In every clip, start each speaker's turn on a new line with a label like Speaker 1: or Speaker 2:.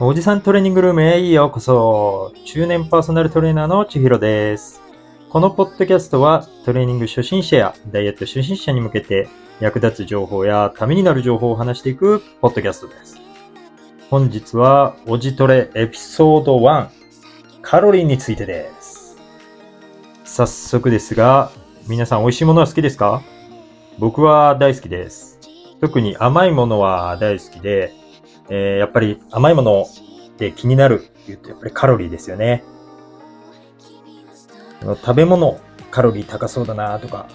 Speaker 1: おじさんトレーニングルームへようこそ。中年パーソナルトレーナーの千尋です。このポッドキャストはトレーニング初心者やダイエット初心者に向けて役立つ情報やためになる情報を話していくポッドキャストです。本日はおじトレエピソード1カロリーについてです。早速ですが、皆さん美味しいものは好きですか？僕は大好きです。特に甘いものは大好きで、えーやっぱり甘いもので気になるって言うとやっぱりカロリーですよね。食べ物、カロリー高そうだなとか、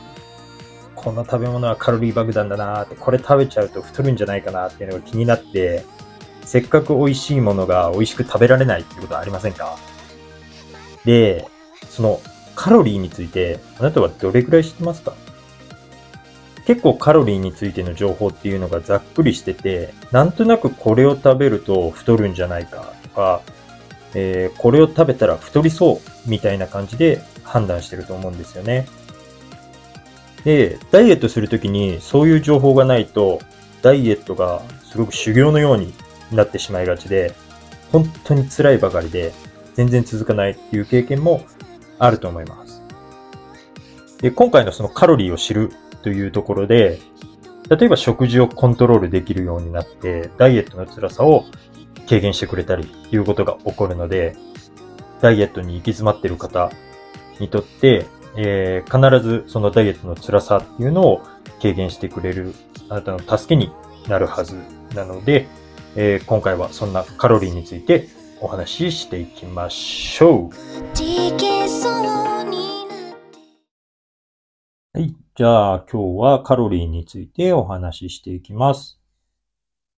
Speaker 1: この食べ物はカロリー爆弾だなって、これ食べちゃうと太るんじゃないかなっていうのが気になって、せっかく美味しいものが美味しく食べられないってことはありませんか？で、そのカロリーについてあなたはどれくらい知ってますか？結構カロリーについての情報っていうのがざっくりしてて、なんとなくこれを食べると太るんじゃないかとか、えーこれを食べたら太りそうみたいな感じで判断してると思うんですよね。で、ダイエットするときにそういう情報がないと、ダイエットがすごく修行のようになってしまいがちで、本当に辛いばかりで全然続かないっていう経験もあると思います。で、今回のそのカロリーを知るというところで、例えば食事をコントロールできるようになって、ダイエットの辛さを軽減してくれたりっていうことが起こるので、ダイエットに行き詰まっている方にとって、えー必ずそのダイエットの辛さっていうのを軽減してくれる、あなたの助けになるはずなので、えー今回はそんなカロリーについてお話ししていきましょ。うじゃあ今日はカロリーについてお話ししていきます。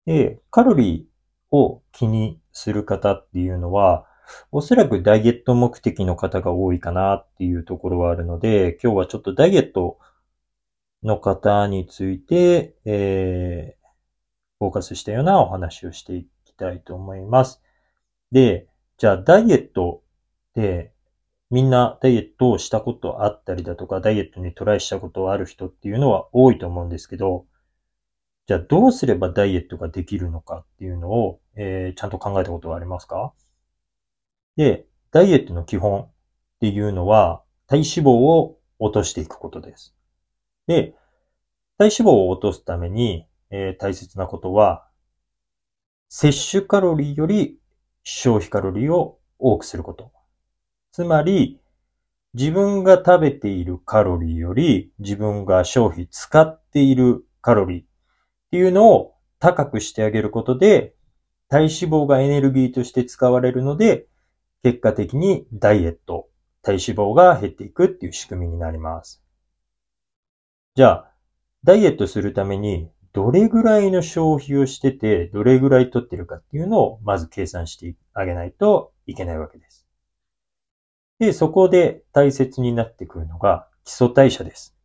Speaker 1: で、カロリーを気にする方っていうのは、おそらくダイエット目的の方が多いかなっていうところはあるので、今日はちょっとダイエットの方について、えー、フォーカスしたようなお話をしていきたいと思います。で、じゃあダイエットでみんなダイエットをしたことあったりだとか、ダイエットにトライしたことある人っていうのは多いと思うんですけど、じゃあどうすればダイエットができるのかっていうのを、えーちゃんと考えたことはありますか？で、ダイエットの基本っていうのは、体脂肪を落としていくことです。で、体脂肪を落とすために、えー大切なことは、摂取カロリーより消費カロリーを多くすること。つまり、自分が食べているカロリーより自分が消費使っているカロリーっていうのを高くしてあげることで、体脂肪がエネルギーとして使われるので、結果的にダイエット、体脂肪が減っていくっていう仕組みになります。じゃあ、ダイエットするためにどれぐらいの消費をしてて、どれぐらい取ってるかっていうのをまず計算してあげないといけないわけです。で、そこで大切になってくるのが基礎代謝です。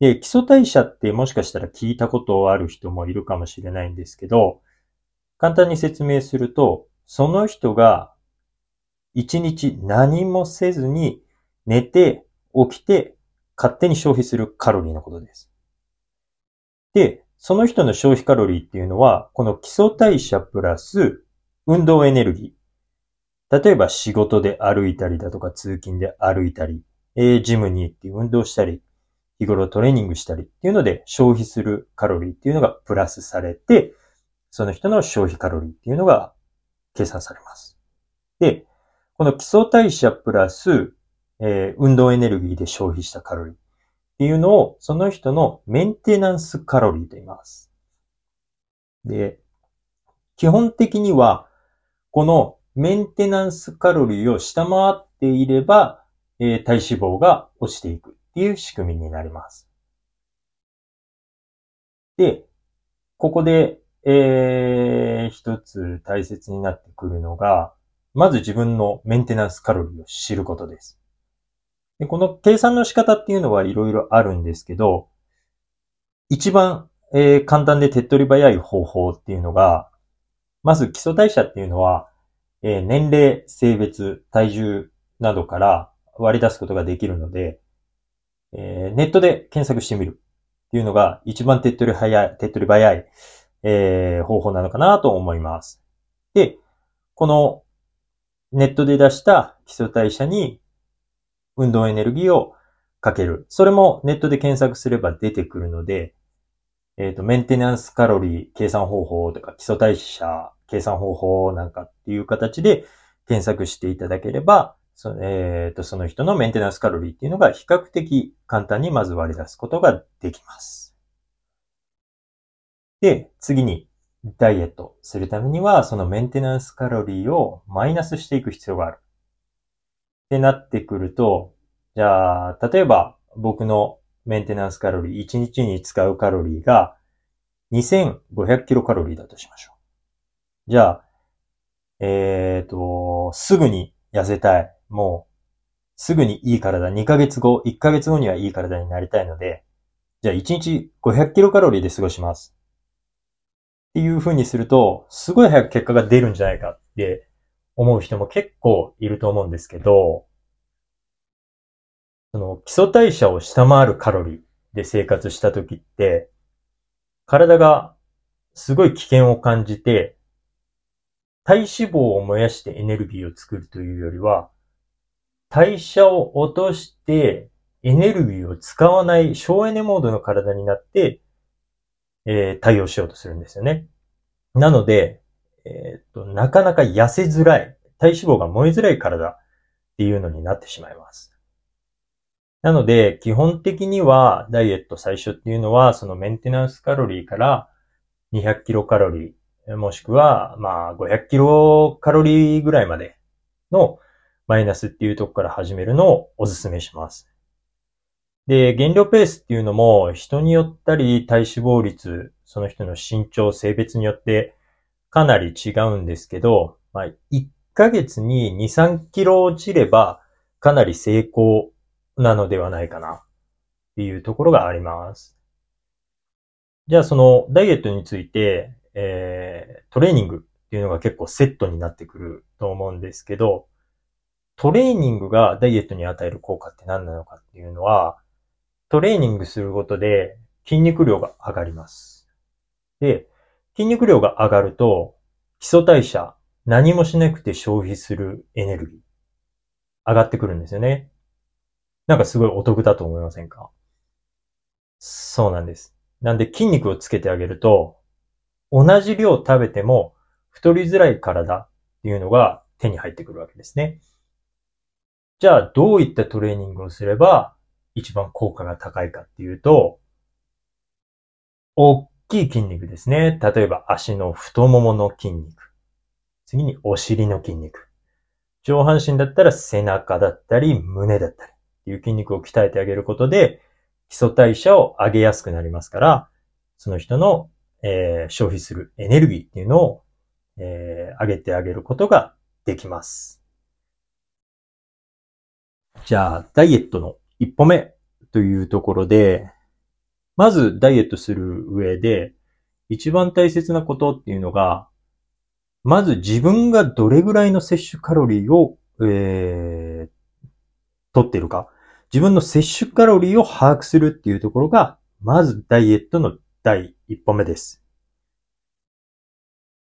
Speaker 1: で、基礎代謝ってもしかしたら聞いたことある人もいるかもしれないんですけど、簡単に説明すると、その人が一日何もせずに寝て起きて勝手に消費するカロリーのことです。で、その人の消費カロリーっていうのは、この基礎代謝プラス運動エネルギー。例えば仕事で歩いたりだとか通勤で歩いたり、えージムに行って運動したり、日頃トレーニングしたりっていうので消費するカロリーっていうのがプラスされて、その人の消費カロリーっていうのが計算されます。で、この基礎代謝プラス、えー運動エネルギーで消費したカロリーっていうのをその人のメンテナンスカロリーと言います。で、基本的にはこのメンテナンスカロリーを下回っていれば、えー体脂肪が落ちていくっていう仕組みになります。で、ここで、えー一つ大切になってくるのが、まず自分のメンテナンスカロリーを知ることです。でこの計算の仕方っていうのはいろいろあるんですけど、一番、えー簡単で手っ取り早い方法っていうのが、まず基礎代謝っていうのは、えー年齢、性別、体重などから割り出すことができるので、えーネットで検索してみるっていうのが一番手っ取り早い、手っ取り早い、えー方法なのかなと思います。で、このネットで出した基礎代謝に運動エネルギーをかける。それもネットで検索すれば出てくるので、えっ、と、メンテナンスカロリー計算方法とか基礎代謝計算方法なんかっていう形で検索していただければ、そ,、えー、とその人のメンテナンスカロリーっていうのが比較的簡単にまず割り出すことができます。で、次にダイエットするためには、そのメンテナンスカロリーをマイナスしていく必要がある。ってなってくると、じゃあ、例えば僕のメンテナンスカロリー、1日に使うカロリーが2500キロカロリーだとしましょう。じゃあ、えっ、と、すぐに痩せたい。もう、すぐにいい体、2ヶ月後、1ヶ月後にはいい体になりたいので、じゃあ1日500キロカロリーで過ごします。っていう風にすると、すごい早く結果が出るんじゃないかって思う人も結構いると思うんですけど、その基礎代謝を下回るカロリーで生活した時って、体がすごい危険を感じて、体脂肪を燃やしてエネルギーを作るというよりは、代謝を落としてエネルギーを使わない省エネモードの体になって、えー対応しようとするんですよね。なので、えーっと、なかなか痩せづらい、体脂肪が燃えづらい体っていうのになってしまいます。なので、基本的にはダイエット最初っていうのは、そのメンテナンスカロリーから200キロカロリー、もしくは、まあ、500キロカロリーぐらいまでのマイナスっていうとこから始めるのをお勧めします。で、減量ペースっていうのも人によったり体脂肪率、その人の身長、性別によってかなり違うんですけど、まあ、1ヶ月に2、3キロ落ちればかなり成功なのではないかなっていうところがあります。じゃあそのダイエットについて、えー、トレーニングっていうのが結構セットになってくると思うんですけど、トレーニングがダイエットに与える効果って何なのかっていうのは、トレーニングすることで筋肉量が上がります。で、筋肉量が上がると、基礎代謝、何もしなくて消費するエネルギー、上がってくるんですよね。なんかすごいお得だと思いませんか？そうなんです。なんで筋肉をつけてあげると、同じ量食べても太りづらい体っていうのが手に入ってくるわけですね。じゃあどういったトレーニングをすれば一番効果が高いかっていうと、大きい筋肉ですね。例えば足の太ももの筋肉。次にお尻の筋肉。上半身だったら背中だったり胸だったりっていう筋肉を鍛えてあげることで基礎代謝を上げやすくなりますから、その人の、えー消費するエネルギーっていうのを、えー上げてあげることができます。じゃあ、ダイエットの一歩目というところで、まずダイエットする上で、一番大切なことっていうのが、まず自分がどれぐらいの摂取カロリーを、えー、取ってるか。自分の摂取カロリーを把握するっていうところが、まずダイエットの第一歩目です。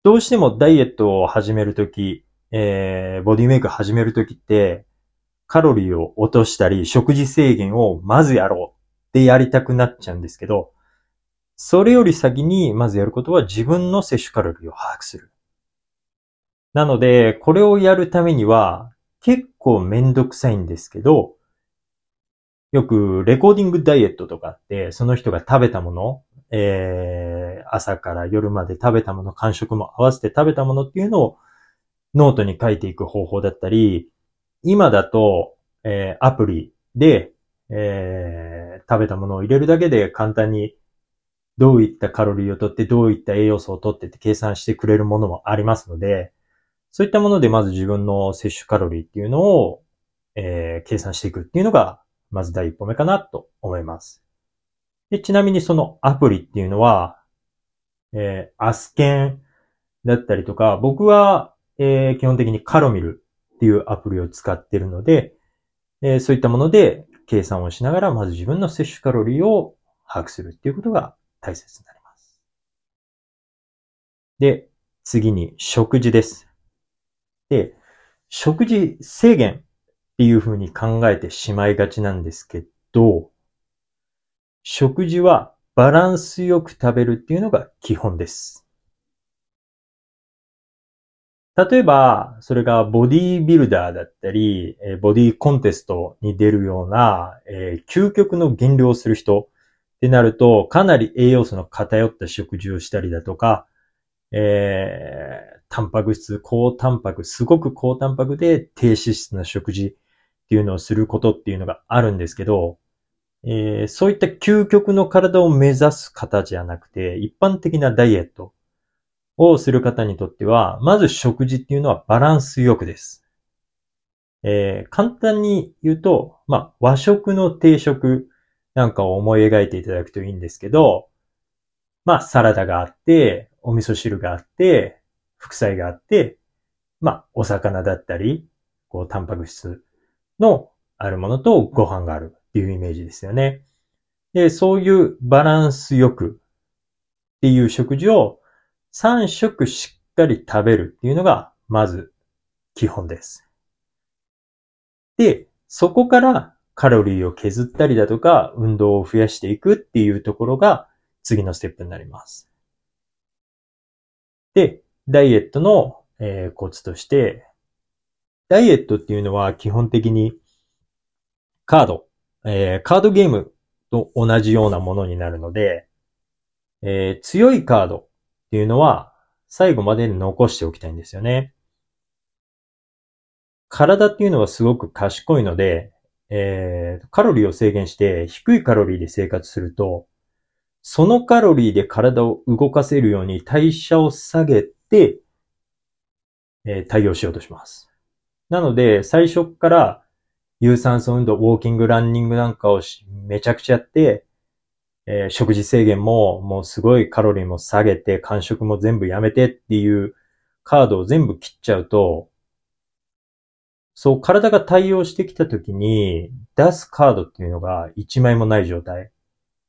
Speaker 1: どうしてもダイエットを始めるとき、えー、ボディメイク始めるときって、カロリーを落としたり、食事制限をまずやろうってやりたくなっちゃうんですけど、それより先にまずやることは自分の摂取カロリーを把握する。なので、これをやるためには結構めんどくさいんですけど、よくレコーディングダイエットとかって、その人が食べたもの、えー、朝から夜まで食べたもの、間食も合わせて食べたものっていうのをノートに書いていく方法だったり、今だと、えーアプリで、えー食べたものを入れるだけで簡単にどういったカロリーをとって、どういった栄養素をとってって計算してくれるものもありますので、そういったものでまず自分の摂取カロリーっていうのを、えー計算していくっていうのが、まず第一歩目かなと思います。で、ちなみにそのアプリっていうのは、えーアスケンだったりとか、僕は、えー基本的にカロミルっていうアプリを使ってるので、えーそういったもので計算をしながら、まず自分の摂取カロリーを把握するっていうことが大切になります。で、次に食事です。で、食事制限っていう風に考えてしまいがちなんですけど、食事はバランスよく食べるっていうのが基本です。例えば、それがボディービルダーだったり、ボディーコンテストに出るような、えー究極の減量をする人ってなると、かなり栄養素の偏った食事をしたりだとか、えータンパク質、高タンパク、すごく高タンパクで低脂質な食事っていうのをすることっていうのがあるんですけど、えーそういった究極の体を目指す方じゃなくて、一般的なダイエットをする方にとっては、まず食事っていうのはバランスよくです。えー簡単に言うと、まあ、和食の定食なんかを思い描いていただくといいんですけど、まあ、サラダがあって、お味噌汁があって、副菜があって、まあ、お魚だったり、こう、タンパク質のあるものとご飯があるっていうイメージですよね。で、そういうバランスよくっていう食事を3食しっかり食べるっていうのが、まず基本です。で、そこからカロリーを削ったりだとか、運動を増やしていくっていうところが次のステップになります。で、ダイエットの、えーコツとして、ダイエットっていうのは基本的にカード、えーカードゲームと同じようなものになるので、えー強いカードっていうのは最後まで残しておきたいんですよね。体っていうのはすごく賢いので、えーカロリーを制限して低いカロリーで生活すると、そのカロリーで体を動かせるように代謝を下げて、えー対応しようとします。なので、最初から有酸素運動、ウォーキング、ランニングなんかをめちゃくちゃやって、えー食事制限ももうすごいカロリーも下げて、間食も全部やめてっていうカードを全部切っちゃうと、そう体が対応してきた時に出すカードっていうのが1枚もない状態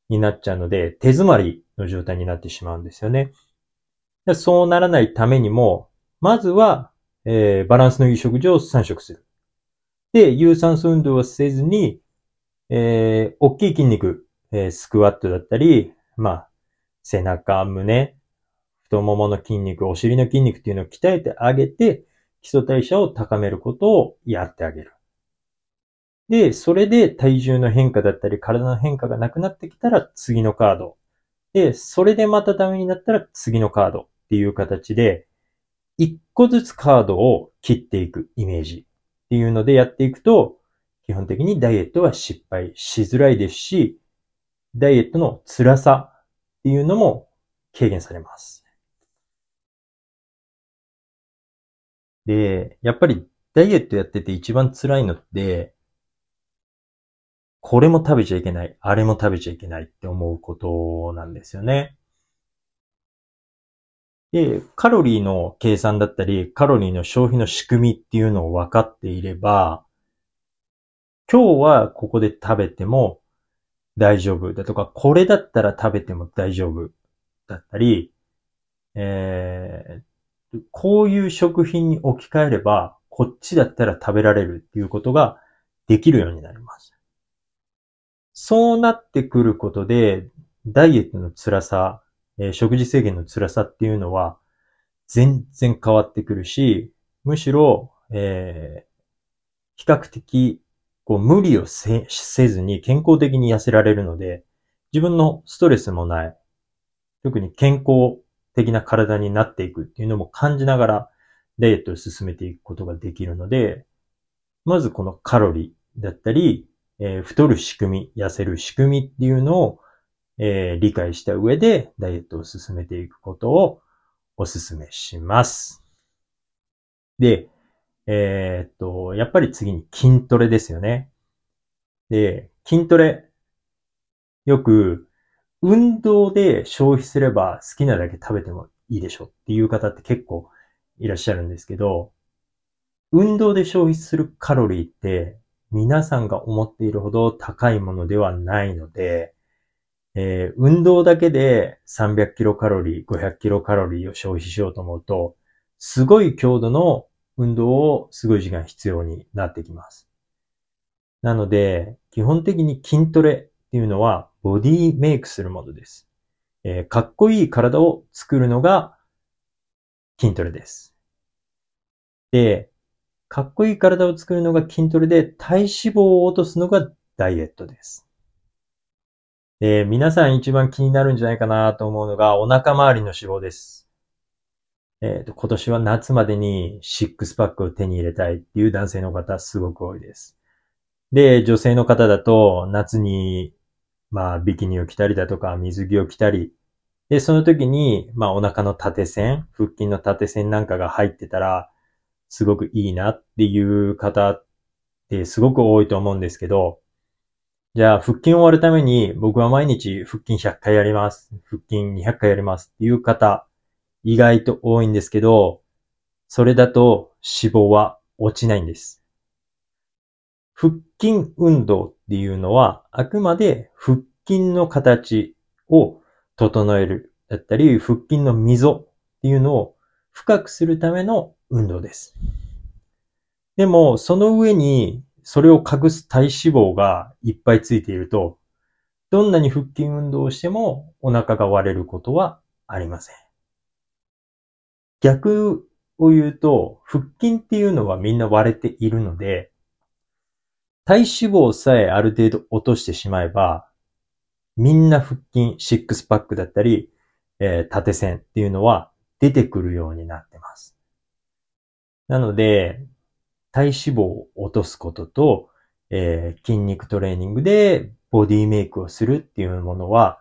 Speaker 1: になっちゃうので、手詰まりの状態になってしまうんですよね。そうならないためにも、まずは、えーバランスのいい食事を3食する。で、有酸素運動はせずに、えー大きい筋肉、えースクワットだったり、まあ、背中、胸、太ももの筋肉、お尻の筋肉っていうのを鍛えてあげて、基礎代謝を高めることをやってあげる。で、それで体重の変化だったり、体の変化がなくなってきたら次のカード。で、それでまたダメになったら次のカードっていう形で、一個ずつカードを切っていくイメージっていうのでやっていくと、基本的にダイエットは失敗しづらいですし、ダイエットの辛さっていうのも軽減されます。で、やっぱりダイエットやってて一番辛いのって、これも食べちゃいけない、あれも食べちゃいけないって思うことなんですよね。で、カロリーの計算だったり、カロリーの消費の仕組みっていうのを分かっていれば、今日はここで食べても大丈夫だとか、これだったら食べても大丈夫だったり、えー、こういう食品に置き換えれば、こっちだったら食べられるっていうことができるようになります。そうなってくることで、ダイエットの辛さ、えー食事制限の辛さっていうのは全然変わってくるし、むしろ、えー比較的こう無理をせずに健康的に痩せられるので、自分のストレスもない、特に健康的な体になっていくっていうのも感じながらダイエットを進めていくことができるので、まずこのカロリーだったり、えー太る仕組み、痩せる仕組みっていうのを、えー理解した上でダイエットを進めていくことをお勧めします。で、えーっと、やっぱり次に筋トレですよね。で、筋トレ、よく、運動で消費すれば好きなだけ食べてもいいでしょっていう方って結構いらっしゃるんですけど、運動で消費するカロリーって皆さんが思っているほど高いものではないので、えー運動だけで300キロカロリー、500キロカロリーを消費しようと思うと、すごい強度の運動をすごい時間必要になってきます。なので、基本的に筋トレっていうのはボディメイクするものです。えーかっこいい体を作るのが筋トレです。で、かっこいい体を作るのが筋トレで体脂肪を落とすのがダイエットです。で、皆さん一番気になるんじゃないかなと思うのがお腹周りの脂肪です。えっ、と、今年は夏までにシックスパックを手に入れたいっていう男性の方すごく多いです。で、女性の方だと夏に、まあ、ビキニを着たりだとか水着を着たり、で、その時に、まあ、お腹の縦線、腹筋の縦線なんかが入ってたら、すごくいいなっていう方ってすごく多いと思うんですけど、じゃあ、腹筋を割るために僕は毎日腹筋100回やります。腹筋200回やりますっていう方、意外と多いんですけど、それだと脂肪は落ちないんです。腹筋運動っていうのは、あくまで腹筋の形を整えるだったり、腹筋の溝っていうのを深くするための運動です。でも、その上にそれを隠す体脂肪がいっぱいついていると、どんなに腹筋運動をしてもお腹が割れることはありません。逆を言うと、腹筋っていうのはみんな割れているので、体脂肪さえある程度落としてしまえば、みんな腹筋、シックスパックだったり、えー縦線っていうのは出てくるようになってます。なので、体脂肪を落とすことと、えー筋肉トレーニングでボディメイクをするっていうものは、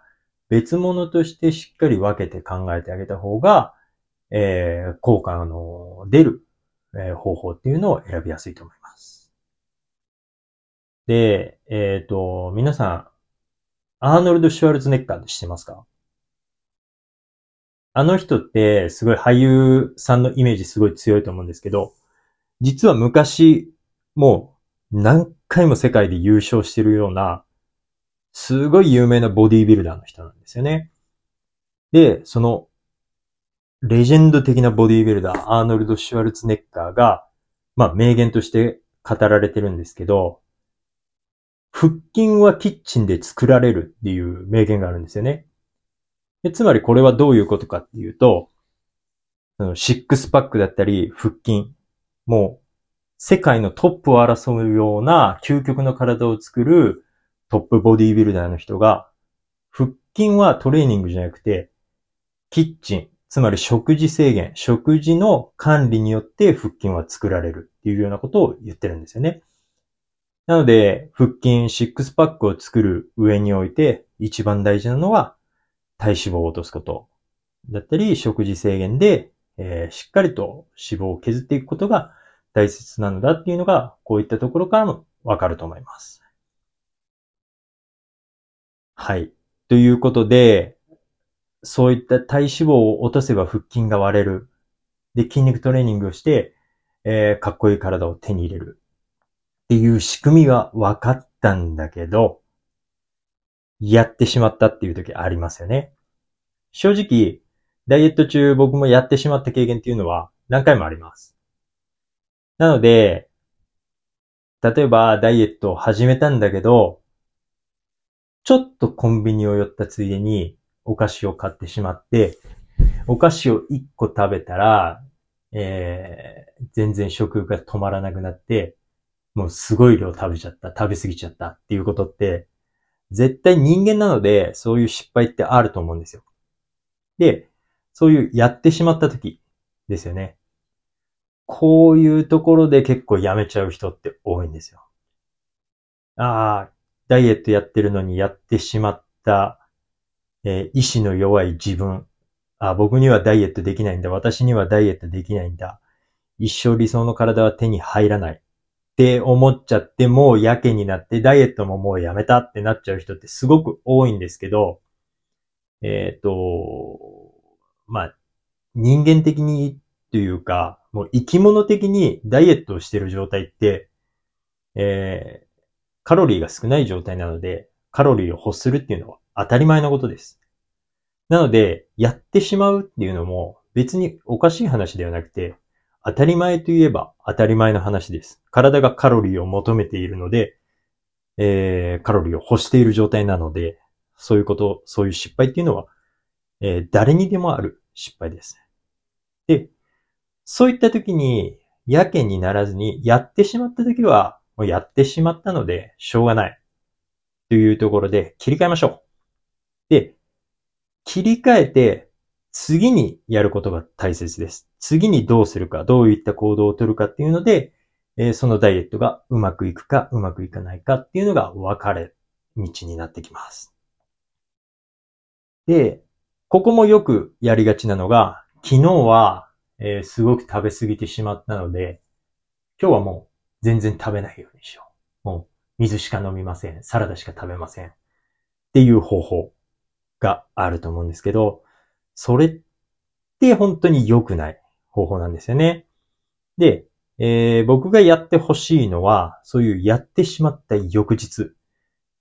Speaker 1: 別物としてしっかり分けて考えてあげた方が、えー効果の出る、えー方法っていうのを選びやすいと思います。で、えっ、と、皆さん、アーノルド・シュワルツネッカーって知ってますか？あの人ってすごい俳優さんのイメージすごい強いと思うんですけど、実は昔もう何回も世界で優勝してるような、すごい有名なボディービルダーの人なんですよね。で、その、レジェンド的なボディービルダー、アーノルド・シュワルツネッカーが、まあ名言として語られてるんですけど、腹筋はキッチンで作られるっていう名言があるんですよね。でつまりこれはどういうことかっていうと、シックスパックだったり腹筋、もう世界のトップを争うような究極の体を作るトップボディービルダーの人が、腹筋はトレーニングじゃなくて、キッチン、つまり食事制限、食事の管理によって腹筋は作られるっていうようなことを言ってるんですよね。なので、腹筋、シックスパックを作る上において、一番大事なのは、体脂肪を落とすこと。だったり、食事制限で、えーしっかりと脂肪を削っていくことが大切なのだっていうのが、こういったところからもわかると思います。はい。ということで、そういった体脂肪を落とせば腹筋が割れる。で、筋肉トレーニングをして、えーかっこいい体を手に入れる。っていう仕組みは分かったんだけど、やってしまったっていう時ありますよね。正直、ダイエット中僕もやってしまった経験っていうのは何回もあります。なので、例えばダイエットを始めたんだけど、ちょっとコンビニを寄ったついでにお菓子を買ってしまって、お菓子を1個食べたら、えー、全然食欲が止まらなくなって、もうすごい量食べちゃった、食べ過ぎちゃったっていうことって、絶対人間なので、そういう失敗ってあると思うんですよ。で、そういうやってしまった時ですよね。こういうところで結構やめちゃう人って多いんですよ。ああ、ダイエットやってるのにやってしまった、えー意志の弱い自分。あ僕にはダイエットできないんだ。私にはダイエットできないんだ。一生理想の体は手に入らない。って思っちゃって、もうやけになって、ダイエットももうやめたってなっちゃう人ってすごく多いんですけど、えっ、と、まあ、人間的にというか、もう生き物的にダイエットをしてる状態って、えーカロリーが少ない状態なので、カロリーを欲するっていうのは当たり前のことです。なので、やってしまうっていうのも別におかしい話ではなくて、当たり前といえば当たり前の話です。体がカロリーを求めているので、えー、カロリーを欲している状態なので、そういうこと、そういう失敗っていうのは、えー誰にでもある失敗です。で、そういった時に、やけにならずに、やってしまった時は、もうやってしまったので、しょうがない。というところで、切り替えましょう。で、切り替えて、次にやることが大切です。次にどうするか、どういった行動を取るかっていうので、えーそのダイエットがうまくいくか、うまくいかないかっていうのが分かれ道になってきます。で、ここもよくやりがちなのが、昨日は、えーすごく食べ過ぎてしまったので、今日はもう全然食べないようにしよう。もう水しか飲みません。サラダしか食べません。っていう方法があると思うんですけど、それって本当に良くない方法なんですよね。で、えー僕がやってほしいのは、そういうやってしまった翌日っ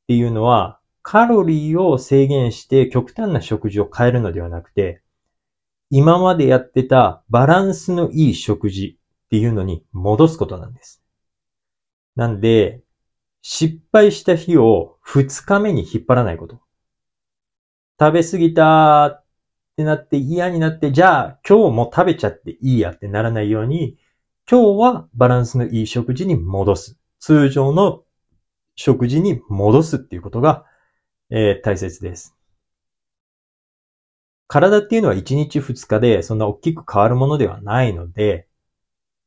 Speaker 1: ていうのは、カロリーを制限して極端な食事を変えるのではなくて、今までやってたバランスのいい食事っていうのに戻すことなんです。なんで、失敗した日を2日目に引っ張らないこと。食べ過ぎたってなって嫌になって、じゃあ今日も食べちゃっていいやってならないように、今日はバランスのいい食事に戻す。通常の食事に戻すっていうことが、えー大切です。体っていうのは1日2日でそんな大きく変わるものではないので、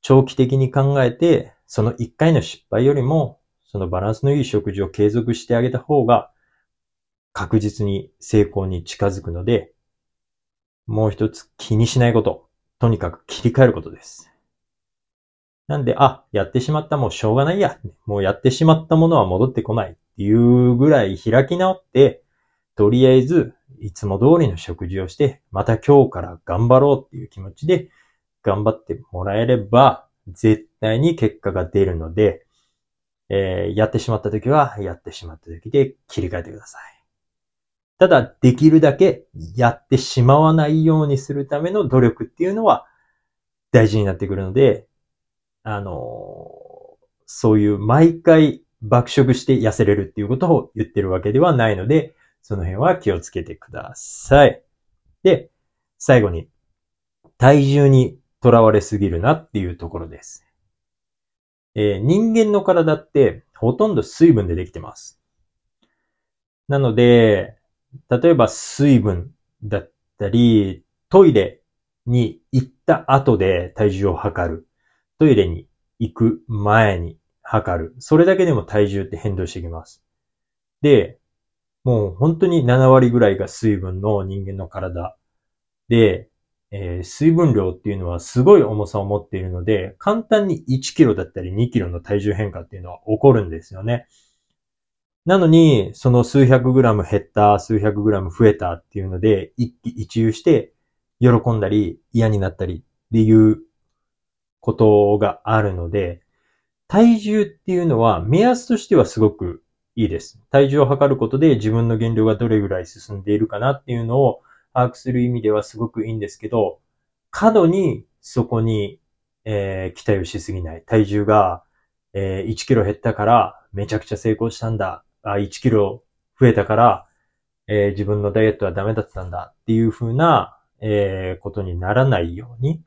Speaker 1: 長期的に考えて、その1回の失敗よりも、そのバランスのいい食事を継続してあげた方が、確実に成功に近づくので、もう一つ気にしないこと。とにかく切り替えることです。なんで、あ、やってしまったもうしょうがないや。もうやってしまったものは戻ってこないっていうぐらい開き直って、とりあえずいつも通りの食事をして、また今日から頑張ろうっていう気持ちで頑張ってもらえれば、絶対に結果が出るので、えーやってしまった時は、やってしまった時で切り替えてください。ただ、できるだけやってしまわないようにするための努力っていうのは大事になってくるので、あのーそういう毎回爆食して痩せれるっていうことを言ってるわけではないので、その辺は気をつけてください。で、最後に、体重にとらわれすぎるなっていうところです。えー人間の体ってほとんど水分でできてます。なので、例えば水分だったり、トイレに行った後で体重を測る。トイレに行く前に測る。それだけでも体重って変動してきます。で、もう本当に7割ぐらいが水分の人間の体で、えー水分量っていうのはすごい重さを持っているので、簡単に1キロだったり2キロの体重変化っていうのは起こるんですよね。なのに、その数百グラム減った、数百グラム増えたっていうので、一喜一憂して、喜んだり嫌になったりっていうことがあるので、体重っていうのは目安としてはすごくいいです。体重を測ることで自分の減量がどれぐらい進んでいるかなっていうのを把握する意味ではすごくいいんですけど、過度にそこに、えー期待をしすぎない。体重が、えー1キロ減ったからめちゃくちゃ成功したんだ。あ、1キロ増えたから、えー自分のダイエットはダメだったんだっていう風な、えーことにならないように、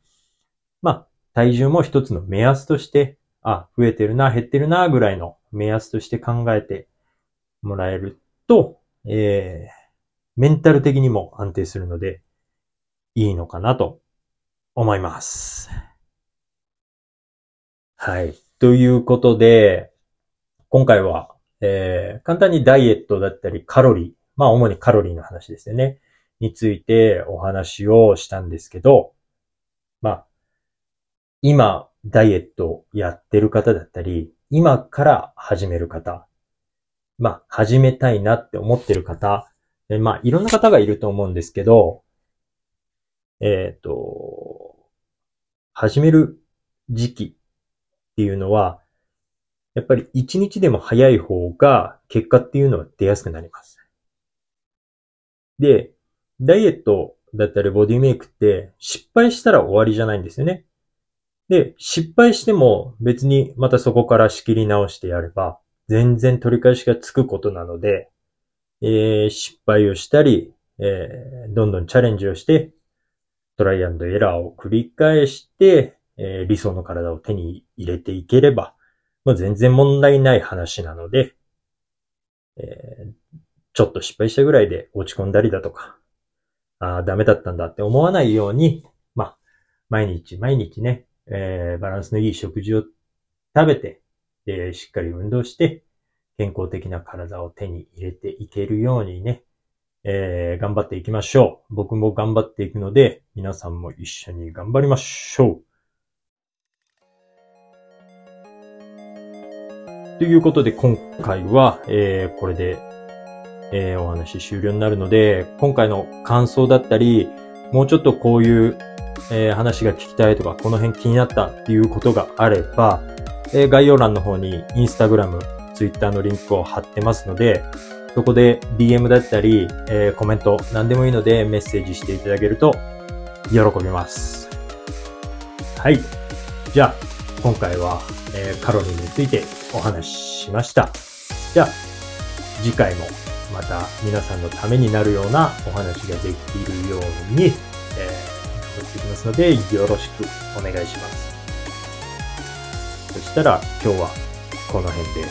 Speaker 1: まあ、体重も一つの目安として、あ、増えてるな、減ってるな、ぐらいの目安として考えてもらえると、えーメンタル的にも安定するので、いいのかなと思います。はい。ということで、今回は、えー簡単にダイエットだったりカロリー、まあ主にカロリーの話ですよね、についてお話をしたんですけど、まあ、今、ダイエットをやってる方だったり、今から始める方、まあ、始めたいなって思ってる方、でまあ、いろんな方がいると思うんですけど、えっ、と、始める時期っていうのは、やっぱり一日でも早い方が結果っていうのは出やすくなります。で、ダイエットだったりボディメイクって失敗したら終わりじゃないんですよね。で、失敗しても別にまたそこから仕切り直してやれば、全然取り返しがつくことなので、えー、失敗をしたり、えー、どんどんチャレンジをして、トライアンドエラーを繰り返して、えー、理想の体を手に入れていければ、まあ、全然問題ない話なので、えー、ちょっと失敗したぐらいで落ち込んだりだとか、ああ、ダメだったんだって思わないように、まあ、毎日毎日ね、えー、バランスのいい食事を食べて、で、しっかり運動して、健康的な体を手に入れていけるようにね、えー、頑張っていきましょう。僕も頑張っていくので、皆さんも一緒に頑張りましょう。ということで、今回は、えー、これで、えー、お話終了になるので、今回の感想だったり、もうちょっとこういうえー、話が聞きたいとか、この辺気になったっていうことがあれば、えー、概要欄の方にインスタグラム、ツイッターのリンクを貼ってますので、そこで DM だったり、えー、コメント、何でもいいのでメッセージしていただけると喜びます。はい。じゃあ、今回は、えー、カロリーについてお話ししました。じゃあ、次回もまた皆さんのためになるようなお話ができるように、えーっていきますので、よろしくお願いします。そしたら今日はこの辺で、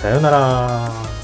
Speaker 1: さよなら。